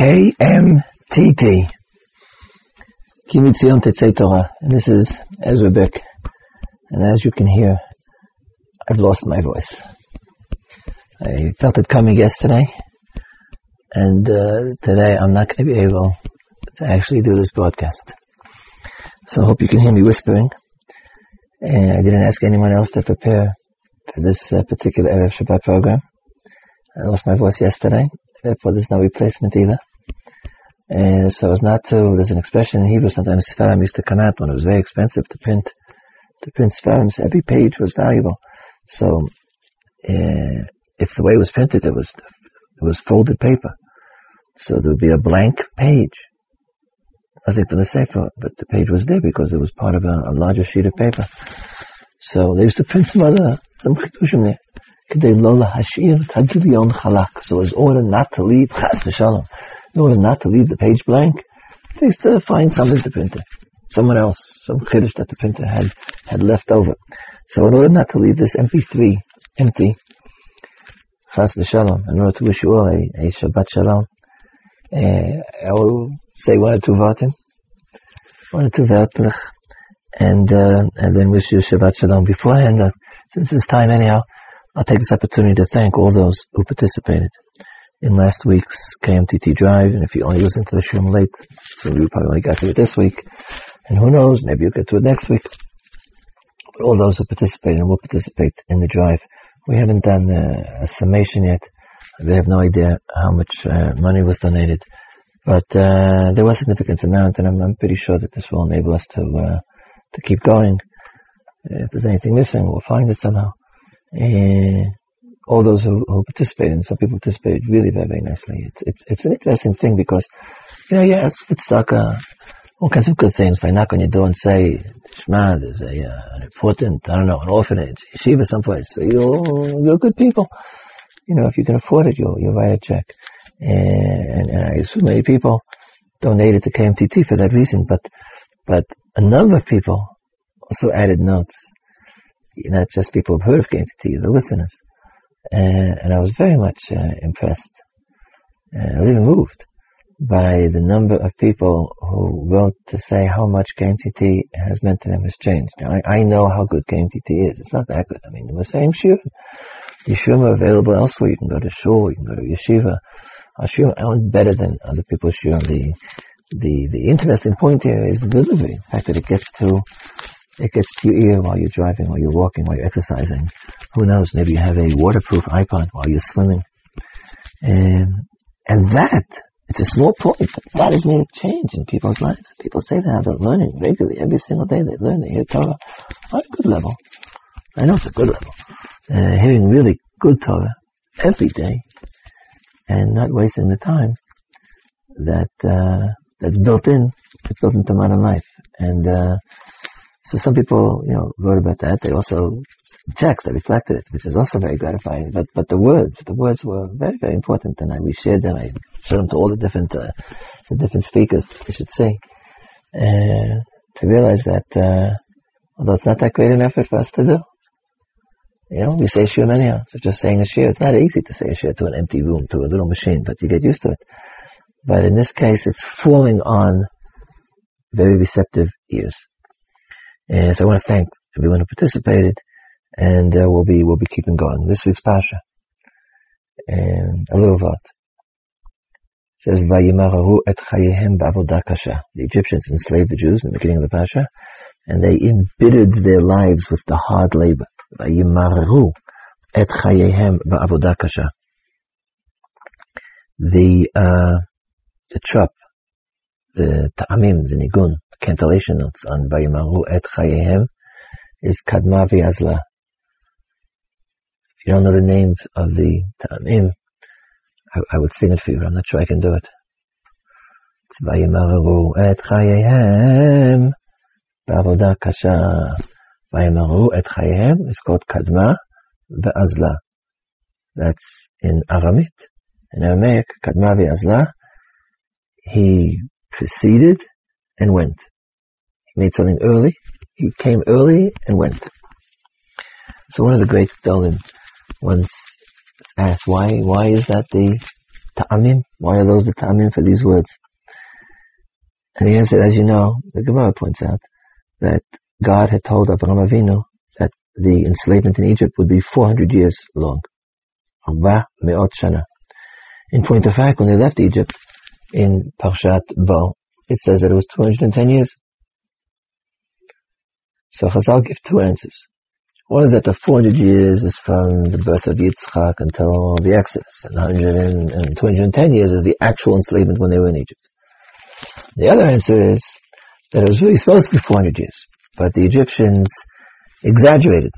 KMTT. Kimitzion Torah. And this is Ezra Bick. And as you can hear, I've lost my voice. I felt it coming yesterday. And uh, today I'm not going to be able to actually do this broadcast. So I hope you can hear me whispering. And I didn't ask anyone else to prepare for this uh, particular Erev Shabbat program. I lost my voice yesterday, therefore there's no replacement either. And so it's not to, there's an expression in Hebrew, sometimes Sfarim used to come out when it was very expensive to print, to print Sfarim. So every page was valuable. So, uh, if the way it was printed, it was, it was folded paper. So there would be a blank page. Nothing for the Sefer, but the page was there because it was part of a, a larger sheet of paper. So they used to print some other, some chidushim there. So it was ordered not to leave chas v'shalom in order not to leave the page blank, they used to find something to print it. Someone else, some chiddush that the printer had, had left over. So in order not to leave this MP3 empty, chas v'shalom, in order to wish you all a, a Shabbat Shalom, uh, I will say one or two vortim, one or two vertlach, and, uh, and then wish you Shabbat Shalom beforehand. Uh, since it's time anyhow, I'll take this opportunity to thank all those who participated in last week's KMTT Drive. And if you only listen to the show late, so you probably only got to it this week. And who knows, maybe you'll get to it next week. But all those who participated and will participate in the drive, we haven't done a, a summation yet. We have no idea how much uh, money was donated. But uh, there was a significant amount, and I'm, I'm, pretty sure that this will enable us to uh, to keep going. If there's anything missing, we'll find it somehow and all those who, who participated, and some people participated really very, very nicely. It's, it's, it's an interesting thing because, you know, yeah, it's, it's like, uh, all kinds of good things. If I knock on your door and say, Shema, there's a, uh, an important, I don't know, an orphanage, yeshiva someplace, so you're, you're good people. You know, if you can afford it, you'll, you'll write a check. And, and I assume many people donated to KMTT for that reason, but, but a number of people also added notes not just people who've heard of KMTT, the listeners. And, and I was very much uh, impressed. And I was even moved by the number of people who wrote to say how much KMTT has meant to them has changed. Now, I, I know how good KMTT is. It's not that good. I mean, the same shiur. Yeshiva are available elsewhere. You can go to shul, you can go to yeshiva. Uh, Our shiur aren't better than other people's shiur. The, the, the interesting point here is the delivery. The fact that it gets to it gets to your ear while you're driving, while you're walking, while you're exercising. Who knows? Maybe you have a waterproof iPod while you're swimming. And, and that, it's a small point, but that has made a change in people's lives. People say that they're learning regularly. Every single day they learn, they hear Torah on a good level. I know it's a good level. Uh, hearing really good Torah every day and not wasting the time that, uh, that's built in, it's built into modern life. And, uh, so some people, you know, wrote about that. They also checks that reflected it, which is also very gratifying. But but the words, the words were very very important, and I, we shared them. I showed them to all the different uh, the different speakers, I should say, uh, to realize that uh, although it's not that great an effort for us to do, you know, we say shiur anyhow. So just saying a shiur, it's not easy to say a shiur to an empty room, to a little machine, but you get used to it. But in this case, it's falling on very receptive ears. And so I want to thank everyone who participated, and uh, we'll be we'll be keeping going. This week's parsha, and a little about says Vayimarahu et chayehem ba'avodah kasha. The Egyptians enslaved the Jews in the beginning of the parsha, and they embittered their lives with the hard labor. Vayimarahu et chayehem ba'avodah kasha. The uh, the trup, the ta'amim, the nigun, cantillation notes on Vayimaru et Chayehem is Kadma V'Azla. If you don't know the names of the Ta'amim, I, I, would sing it for you, but I'm not sure I can do it. It's Vayimaru et Chayehem Ba'avodah Kasha. Vayimaru et Chayehem is called Kadma V'Azla. That's in Aramit. In Aramaic, Kadma V'Azla. He preceded and went. Made something early. He came early and went. So one of the great Gedolim once asked, why, why is that the, ta'amim? Why are those the ta'amim for these words? And he answer, as you know, the Gemara points out that God had told Abraham Avinu that the enslavement in Egypt would be 400 years long. In point of fact, when they left Egypt, in Parshat Bo, it says that it was 210 years. So Chazal give two answers. One is that the 400 years is from the birth of Yitzchak until the Exodus, and 100 and, and 210 years is the actual enslavement when they were in Egypt. The other answer is that it was really supposed to be 400 years, but the Egyptians exaggerated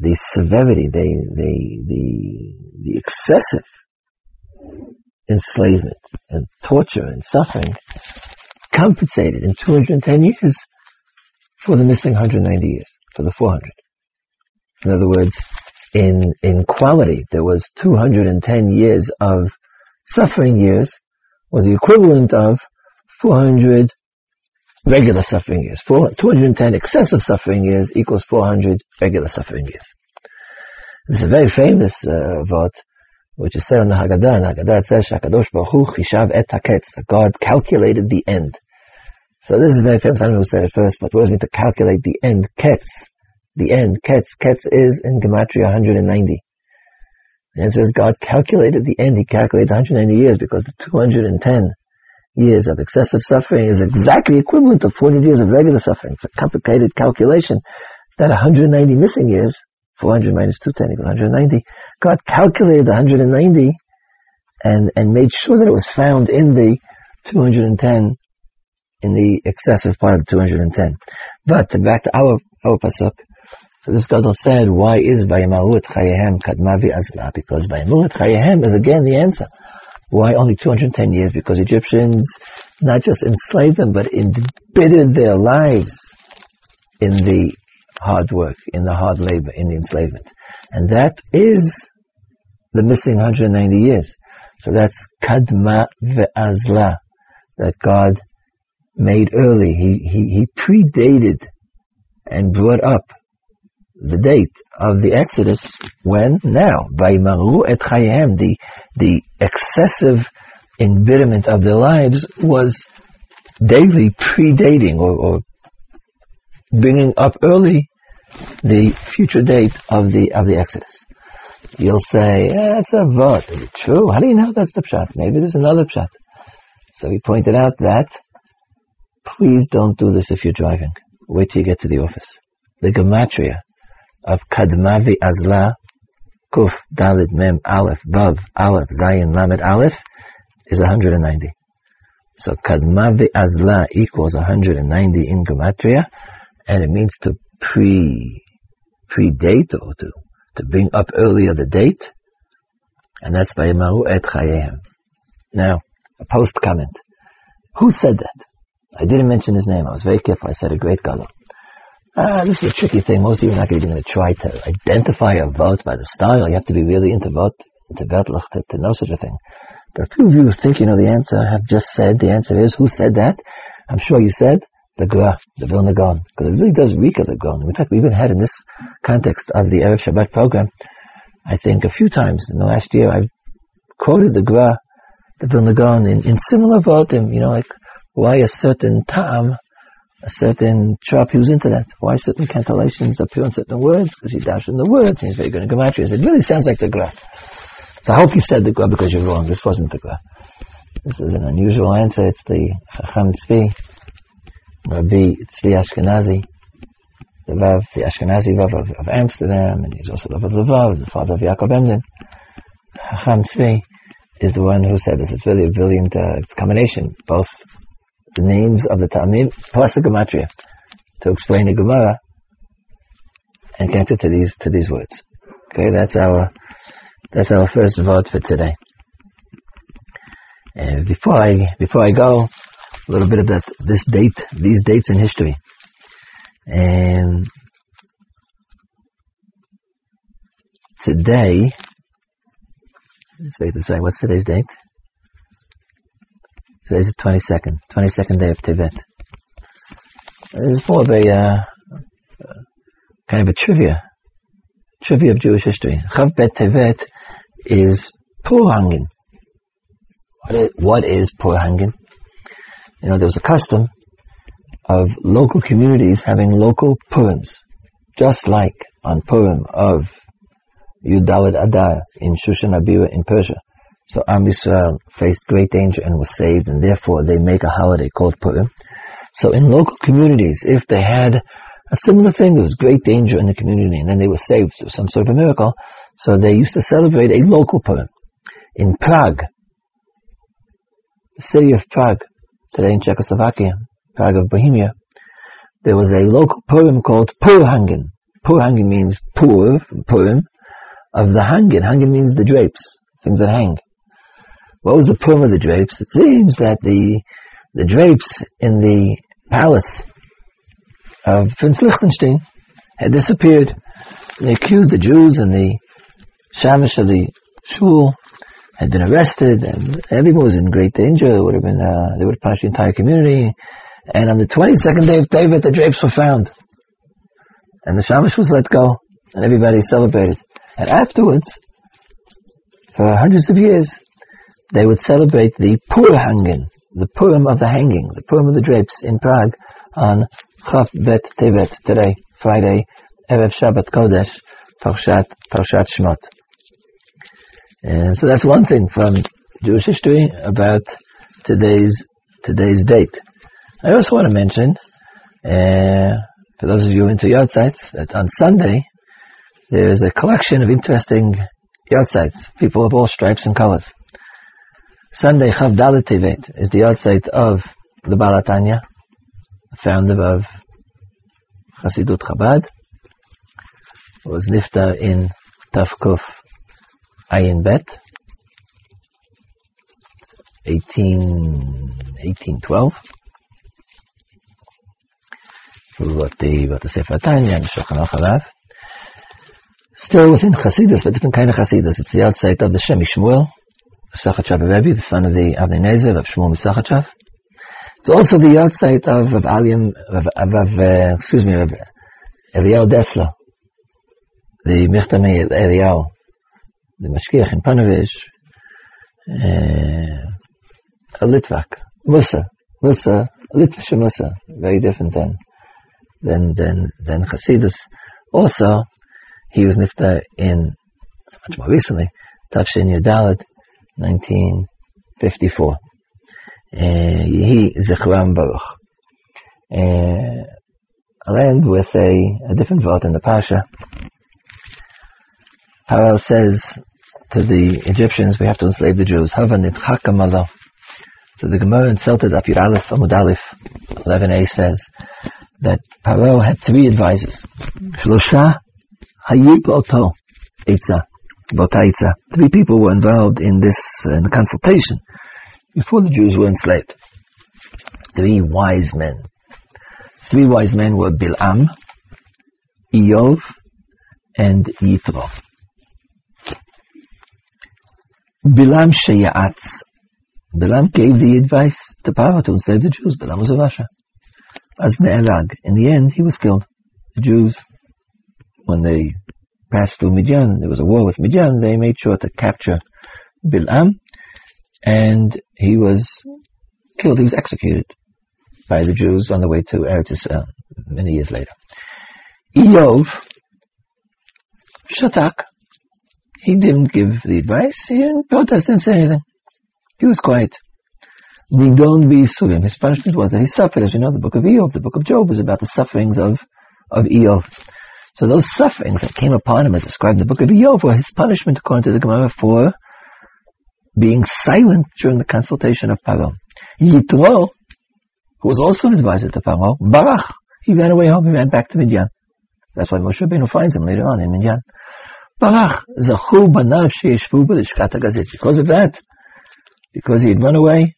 the severity, they, they, the, the excessive enslavement and torture and suffering compensated in 210 years for the missing 190 years, for the 400. In other words, in, in quality, there was 210 years of suffering years was the equivalent of 400 regular suffering years. 210 excessive suffering years equals 400 regular suffering years. This is a very famous uh, which is said in the Haggadah. In the Haggadah it says, Shakadosh Baruch Hu chishav et haketz. That God calculated the end. So this is don't know who said it first, but it mean to calculate the end? Ketz. The end. Ketz. Ketz is in Gematria 190. And it says God calculated the end. He calculated 190 years because the 210 years of excessive suffering is exactly equivalent to 400 years of regular suffering. It's a complicated calculation that 190 missing years, 400 minus 210 equals 190, God calculated 190 and, and made sure that it was found in the 210, in the excessive part of the 210. But back to our, our pasuk. So this Gadol said, why is Vayimaru Chayehem Kadma V'Azla? Because Vayimaru Chayehem is again the answer. Why only 210 years? Because Egyptians not just enslaved them, but embittered their lives in the hard work, in the hard labor, in the enslavement. And that is the missing 190 years. So that's Kadma Ve'azla, that God made early. He, he, he predated and brought up the date of the Exodus when? Now. Vaimaru et chayem, the, the excessive embitterment of their lives was daily predating or, or bringing up early the future date of the, of the Exodus. You'll say, yeah, that's a vot. Is it true? How do you know that's the pshat? Maybe there's another pshat. So he pointed out that please don't do this if you're driving. Wait till you get to the office. The gematria of Kadma V'Azla, Kuf, Dalet, Mem, Aleph, Vav, Aleph, Zayin, Lamed, Aleph, is 190. So Kadma V'Azla equals 190 in Gematria, and it means to pre, predate or to, to bring up earlier the date, and that's by Maru et Chayehem. Now, a post comment. Who said that? I didn't mention his name. I was very careful. I said a great gadol. Uh, this is a tricky thing. Most of you are not going to try to identify a vote by the style. You have to be really into vote, into vertlach to, to know such a thing. But a few of you think you know the answer have just said the answer is who said that? I'm sure you said the Gra, the Vilna Gaon, because it really does reek of the Gaon. In fact, we even had in this context of the Erev Shabbat program, I think a few times in the last year, I've quoted the Gra, the Vilna Gaon in, in similar vortim, you know, like why a certain ta'am a certain chop, he was into that. Why certain cantillations appear in certain words? Because he dashed in the words, he's very good in gematria. It really sounds like the Gra. So I hope you said the Gra because you're wrong. This wasn't the Gra. This is an unusual answer. It's the Chacham Tzvi, Rabbi Tzvi Ashkenazi, the Rav, the Ashkenazi Rav of, of, Amsterdam, and he's also the Rav of the father of Yaakov Emden. Chacham Tzvi is the one who said this. It's really a brilliant uh, combination, both the names of the Ta'amim plus the Gematria to explain the Gemara and connect it to these, to these words. Okay, that's our, that's our first vote for today. And before I, before I go, a little bit about this date, these dates in history. And today, let's wait to say, what's today's date? Today's the 22nd, 22nd day of Tevet. It's more of a, uh, kind of a trivia, trivia of Jewish history. Chav Bet Tevet is Purhangin. what is Pur Hangin? You know, there was a custom of local communities having local Purims, just like on Purim of Yudalad Adar in Shushan HaBirah in Persia. So Am Yisrael faced great danger and was saved, and therefore they make a holiday called Purim. So in local communities, if they had a similar thing, there was great danger in the community, and then they were saved through some sort of a miracle, so they used to celebrate a local Purim. In Prague, the city of Prague, today in Czechoslovakia, Prague of Bohemia, there was a local Purim called Purhangin. Purhangin means Pur, Purim, of the Hangin. Hangin means the drapes, things that hang. What was the Purim of the drapes? It seems that the, the drapes in the palace of Prince Liechtenstein had disappeared. They accused the Jews and the Shamish of the shul had been arrested and everyone was in great danger. It would have been, uh, they would have punished the entire community. And on the 22nd day of Tevet, the drapes were found. And the Shamish was let go and everybody celebrated. And afterwards, for hundreds of years, they would celebrate the Purhangin, the Purim of the hanging, the Purim of the drapes in Prague on Chav Bet Tevet today, Friday, Erev Shabbat Kodesh, Parshat, Parshat Shmot. And so that's one thing from Jewish history about today's, today's date. I also want to mention, uh, for those of you into yahrzeits, that on Sunday, there is a collection of interesting yahrzeits, people of all stripes and colors. Sunday, Chav Tevet, is the yahrzeit of the Baal HaTanya, founder of Hasidut Chabad, was nifta in Tafkuf Ayin Bet, 18, 1812. Who the, wrote the Sefer Tanya and Shulchan Still within Hasidus, but different kind of Hasidus. It's the outside of the Shem MiShmuel, Sachachav Rebbe, the son of the Avnei Nezer of Shmuel Sachachav. It's also the outside of, of Aliam, of, of, uh, excuse me, of Eliyahu Dessler, the Michtav MeEliyahu, the Mashgiach in Ponevezh, uh, a Litvak, Musa, Musa, Litvish Musa, very different than, than, than, than Hasidus. Also, he was nifta in, much more recently, Tafshin Yudalad, 1954. Yehi Zichram Baruch. Uh, I'll end with a, a different vote in the Pasha. Paro says to the Egyptians, we have to enslave the Jews. Hava. So the Gemara in Selted Apir Aleph Amud Aleph 11a says that Paro had three advisors. Shlosha Hayib Oto Eitza. Botaitza. Three people were involved in this, uh, in the consultation before the Jews were enslaved. Three wise men. Three wise men were Bilam, Iyov, and Yitro. Bilam Sheyatz. Bilam gave the advice to Paro to enslave the Jews. Bilam was a Rasha. As Ne'erag. In the end, he was killed. The Jews, when they passed through Midian, there was a war with Midian, they made sure to capture Bilam, and he was killed, he was executed by the Jews on the way to Eretz Israel many years later. Iyov, Shatak, he didn't give the advice, he didn't protest, didn't say anything. He was quiet. Nidon be Surim. His punishment was that he suffered. As we know, the book of Iyov, the book of Job was about the sufferings of, of Iyov. So those sufferings that came upon him as described in the book of Iyov were his punishment according to the Gemara for being silent during the consultation of Paro. Yitro, who was also an advisor to Paro, Barach, he ran away home, he ran back to Midian. That's why Moshe Rabbeinu finds him later on in Midian. Barach, Zachu banav sheishvu b'lishkat gazit. Because of that, because he had run away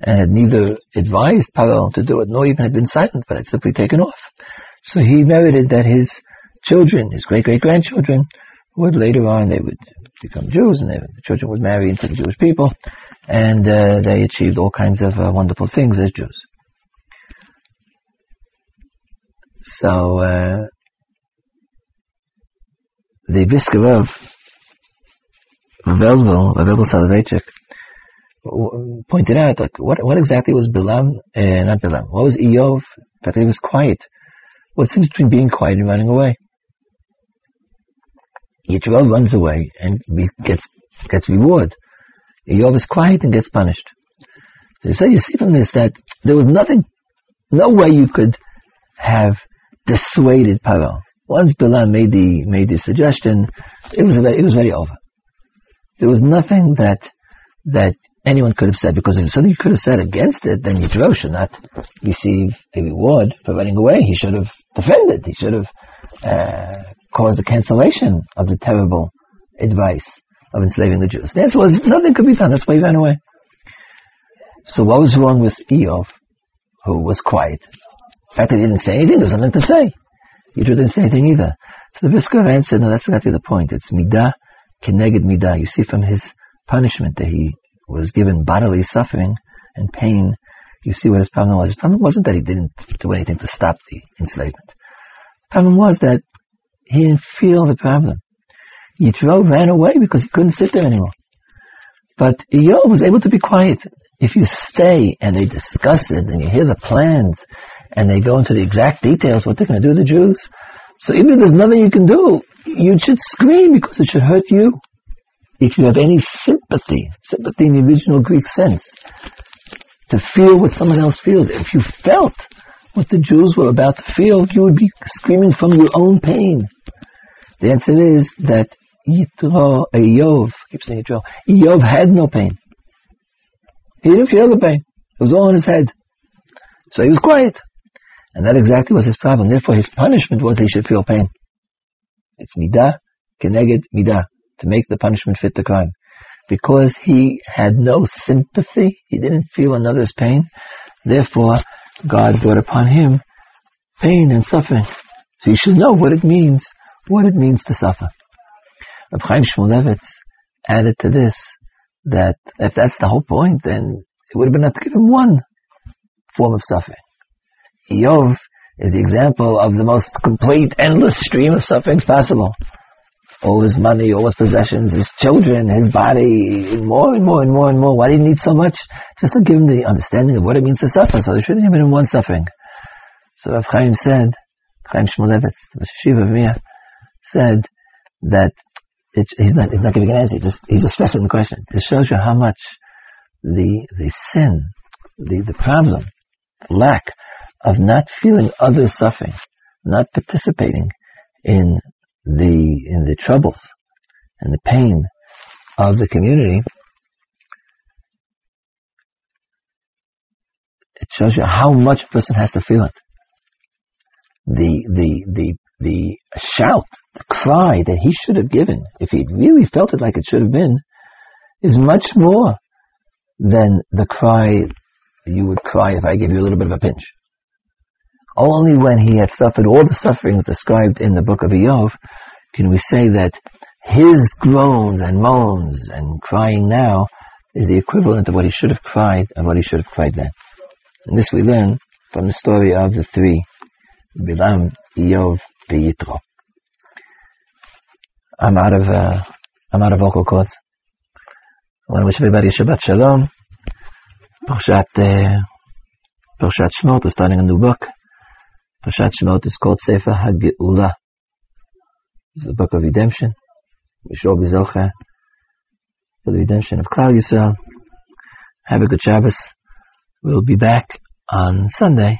and had neither advised Paro to do it nor even had been silent, but had simply taken off. So he merited that his children, his great great grandchildren, would later on they would become Jews, and they, the children would marry into the Jewish people, and uh, they achieved all kinds of uh, wonderful things as Jews. So uh, the Brisker of Velvel, Velvel Soloveitchik, pointed out, like, what, what exactly was Bilam, uh, not Bilam, what was Iyov? That he was quiet. What's the difference between being quiet and running away? Yitro runs away and gets, gets reward. Iyov is quiet and gets punished. So you see from this that there was nothing, no way you could have dissuaded Paro. Once Bilam made the, made the suggestion, it was, it was very over. There was nothing that, that anyone could have said, because if something you could have said against it, then Yitro should not receive a reward for running away. He should have defended. He should have uh, caused the cancellation of the terrible advice of enslaving the Jews. Answer was nothing could be done. That's why he ran away. So what was wrong with Iyov, who was quiet? In fact, he didn't say anything. There was nothing to say. Yitro didn't say anything either. So the Brisker answered, no, that's exactly the point. It's midah keneged midah. You see from his punishment that he was given bodily suffering and pain. You see what his problem was. His problem wasn't that he didn't do anything to stop the enslavement. The problem was that he didn't feel the problem. Yitro ran away because he couldn't sit there anymore. But Iyov was able to be quiet. If you stay and they discuss it and you hear the plans and they go into the exact details what they're going to do to the Jews, so even if there's nothing you can do, you should scream because it should hurt you. If you have any sympathy, sympathy in the original Greek sense, to feel what someone else feels, if you felt what the Jews were about to feel, you would be screaming from your own pain. The answer is that Yitro, Iyov, keep saying Yitro, Iyov had no pain. He didn't feel the pain. It was all in his head. So he was quiet. And that exactly was his problem. Therefore, his punishment was that he should feel pain. It's midah, keneged midah, to make the punishment fit the crime. Because he had no sympathy, he didn't feel another's pain, therefore, God brought upon him pain and suffering. So you should know what it means, what it means to suffer. Reb Chaim Shmulevitz added to this that if that's the whole point, then it would have been enough to give him one form of suffering. Iyov is the example of the most complete, endless stream of sufferings possible. All his money, all his possessions, his children, his body, more and more and more and more. Why did he need so much? Just to give him the understanding of what it means to suffer. So there shouldn't have been one suffering. So Rav Chaim said, Chaim Shmulevitz, the Shiva of said that it, he's not he's not giving an answer. Just he's just stressing the question. It shows you how much the the sin, the the problem, the lack of not feeling others suffering, not participating in the in the troubles and the pain of the community. It shows you how much a person has to feel it. The the the the shout, the cry that he should have given, if he really felt it like it should have been, is much more than the cry you would cry if I gave you a little bit of a pinch. Only when he had suffered all the sufferings described in the book of Iyov can we say that his groans and moans and crying now is the equivalent of what he should have cried and what he should have cried then. And this we learn from the story of the three, Bilam, Iyov, Yitro. I'm out of uh, I'm out of vocal cords. I want to wish everybody a Shabbat Shalom. Parshat uh, Parshat Shemot is starting a new book. Parshat Shemot is called Sefer HaGeula. It's the book of redemption. We should all be Zocha for the redemption of Klal Yisrael. Have a good Shabbos. We'll be back on Sunday.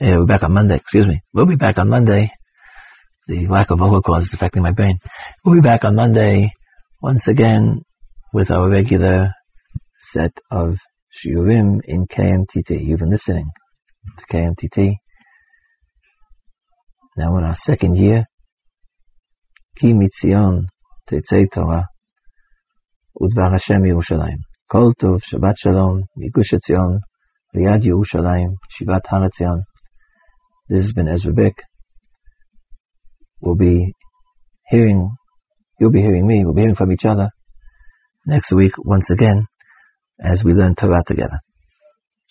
Yeah, we're back on Monday, excuse me. We'll be back on Monday the lack of vocal cords is affecting my brain. We'll be back on Monday once again with our regular set of shiurim in KMTT. You've been listening to KMTT. Now in our second year, Ki Mitzion Tetzei Torah Udvar Hashem Yerushalayim. Kol Tov, Shabbat Shalom, Migush Etzion, Riyad Yerushalayim, Shivat Har This has been Ezra Bick we'll be hearing, you'll be hearing me, we'll be hearing from each other next week once again as we learn Torah together.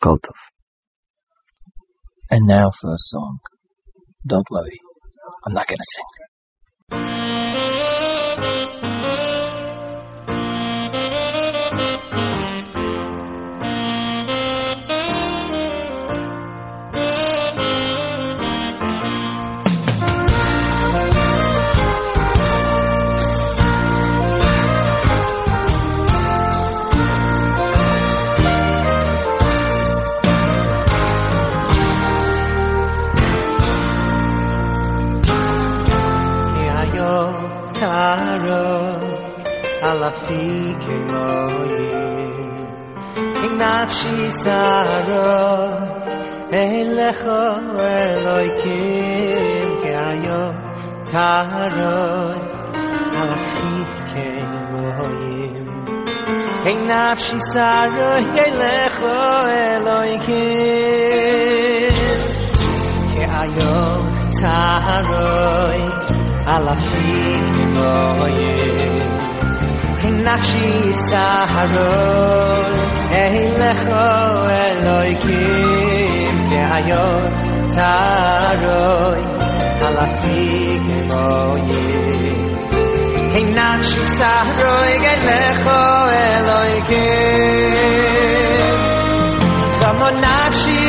Koltov. And now for a song. Don't worry, I'm not gonna sing. Mara, alla fike loye. In nafshi Sara, elecha eloikim ke ayo tara, alla fike loye. In nafshi Sara, elecha eloikim ke ayo tara, alachike moyim Hey nafshi saro lecho Eloikim Kehayor Taroi. Halafik Moyim Hey nafshi sahroi Lecho Eloikim Zamo nafshi